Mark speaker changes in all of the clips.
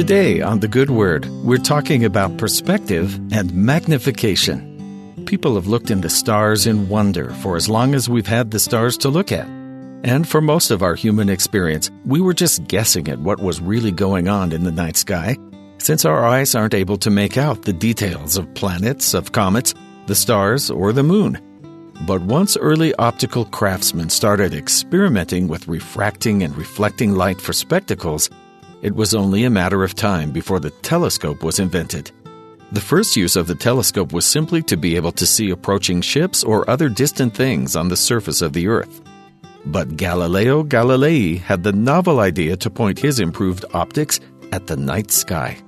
Speaker 1: Today on The Good Word, we're talking about perspective and magnification. People have looked in the stars in wonder for as long as we've had the stars to look at. And for most of our human experience, we were just guessing at what was really going on in the night sky, since our eyes aren't able to make out the details of planets, of comets, the stars, or the moon. But once early optical craftsmen started experimenting with refracting and reflecting light for spectacles, it was only a matter of time before the telescope was invented. The first use of the telescope was simply to be able to see approaching ships or other distant things on the surface of the Earth. But Galileo Galilei had the novel idea to point his improved optics at the night sky.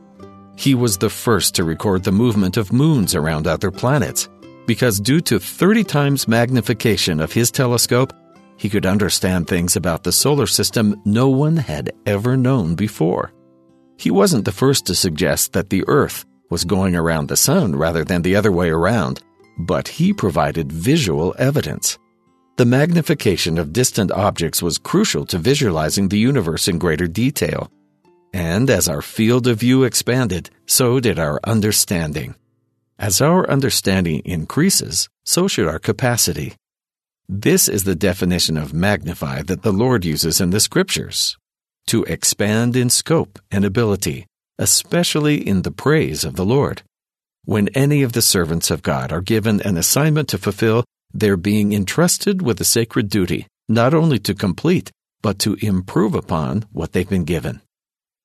Speaker 1: He was the first to record the movement of moons around other planets, because due to 30 times magnification of his telescope, he could understand things about the solar system no one had ever known before. He wasn't the first to suggest that the Earth was going around the Sun rather than the other way around, but he provided visual evidence. The magnification of distant objects was crucial to visualizing the universe in greater detail. And as our field of view expanded, so did our understanding. As our understanding increases, so should our capacity. This is the definition of magnify that the Lord uses in the Scriptures to expand in scope and ability, especially in the praise of the Lord. When any of the servants of God are given an assignment to fulfill, they're being entrusted with a sacred duty, not only to complete, but to improve upon what they've been given.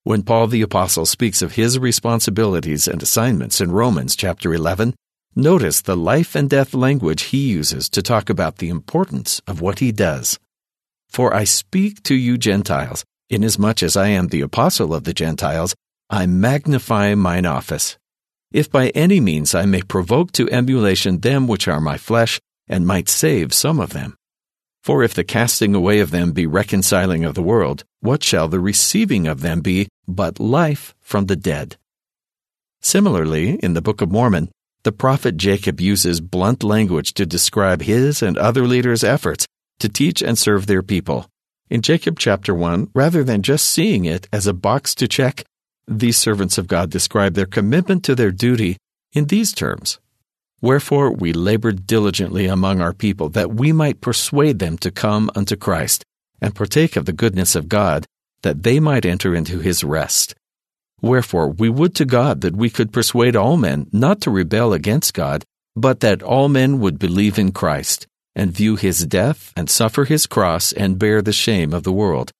Speaker 1: When Paul the Apostle speaks of his responsibilities and assignments in Romans chapter 11, notice the life and death language he uses to talk about the importance of what he does. For I speak to you Gentiles, inasmuch as I am the apostle of the Gentiles, I magnify mine office. If by any means I may provoke to emulation them which are my flesh, and might save some of them. For if the casting away of them be reconciling of the world, what shall the receiving of them be but life from the dead? Similarly, in the Book of Mormon, the prophet Jacob uses blunt language to describe his and other leaders' efforts to teach and serve their people. In Jacob chapter 1, rather than just seeing it as a box to check, these servants of God describe their commitment to their duty in these terms Wherefore we labored diligently among our people that we might persuade them to come unto Christ and partake of the goodness of God, that they might enter into his rest. Wherefore we would to God that we could persuade all men not to rebel against God, but that all men would believe in Christ, and view his death, and suffer his cross, and bear the shame of the world.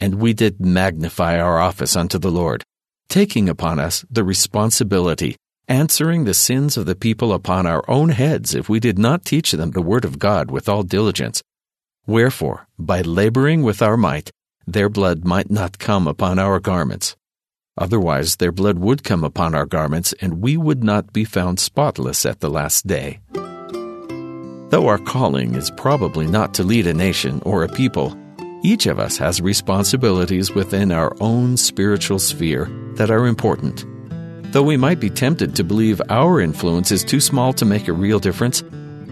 Speaker 1: And we did magnify our office unto the Lord, taking upon us the responsibility answering the sins of the people upon our own heads if we did not teach them the word of God with all diligence. Wherefore, by laboring with our might, their blood might not come upon our garments. Otherwise, their blood would come upon our garments, and we would not be found spotless at the last day. Though our calling is probably not to lead a nation or a people, each of us has responsibilities within our own spiritual sphere that are important. Though we might be tempted to believe our influence is too small to make a real difference,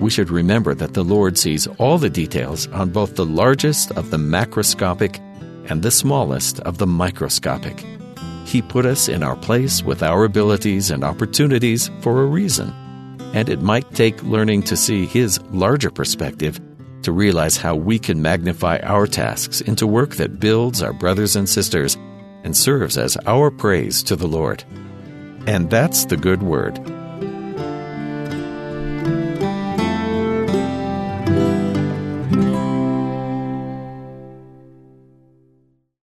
Speaker 1: we should remember that the Lord sees all the details on both the largest of the macroscopic and the smallest of the microscopic. He put us in our place with our abilities and opportunities for a reason, and it might take learning to see His larger perspective to realize how we can magnify our tasks into work that builds our brothers and sisters and serves as our praise to the Lord. And that's the good word.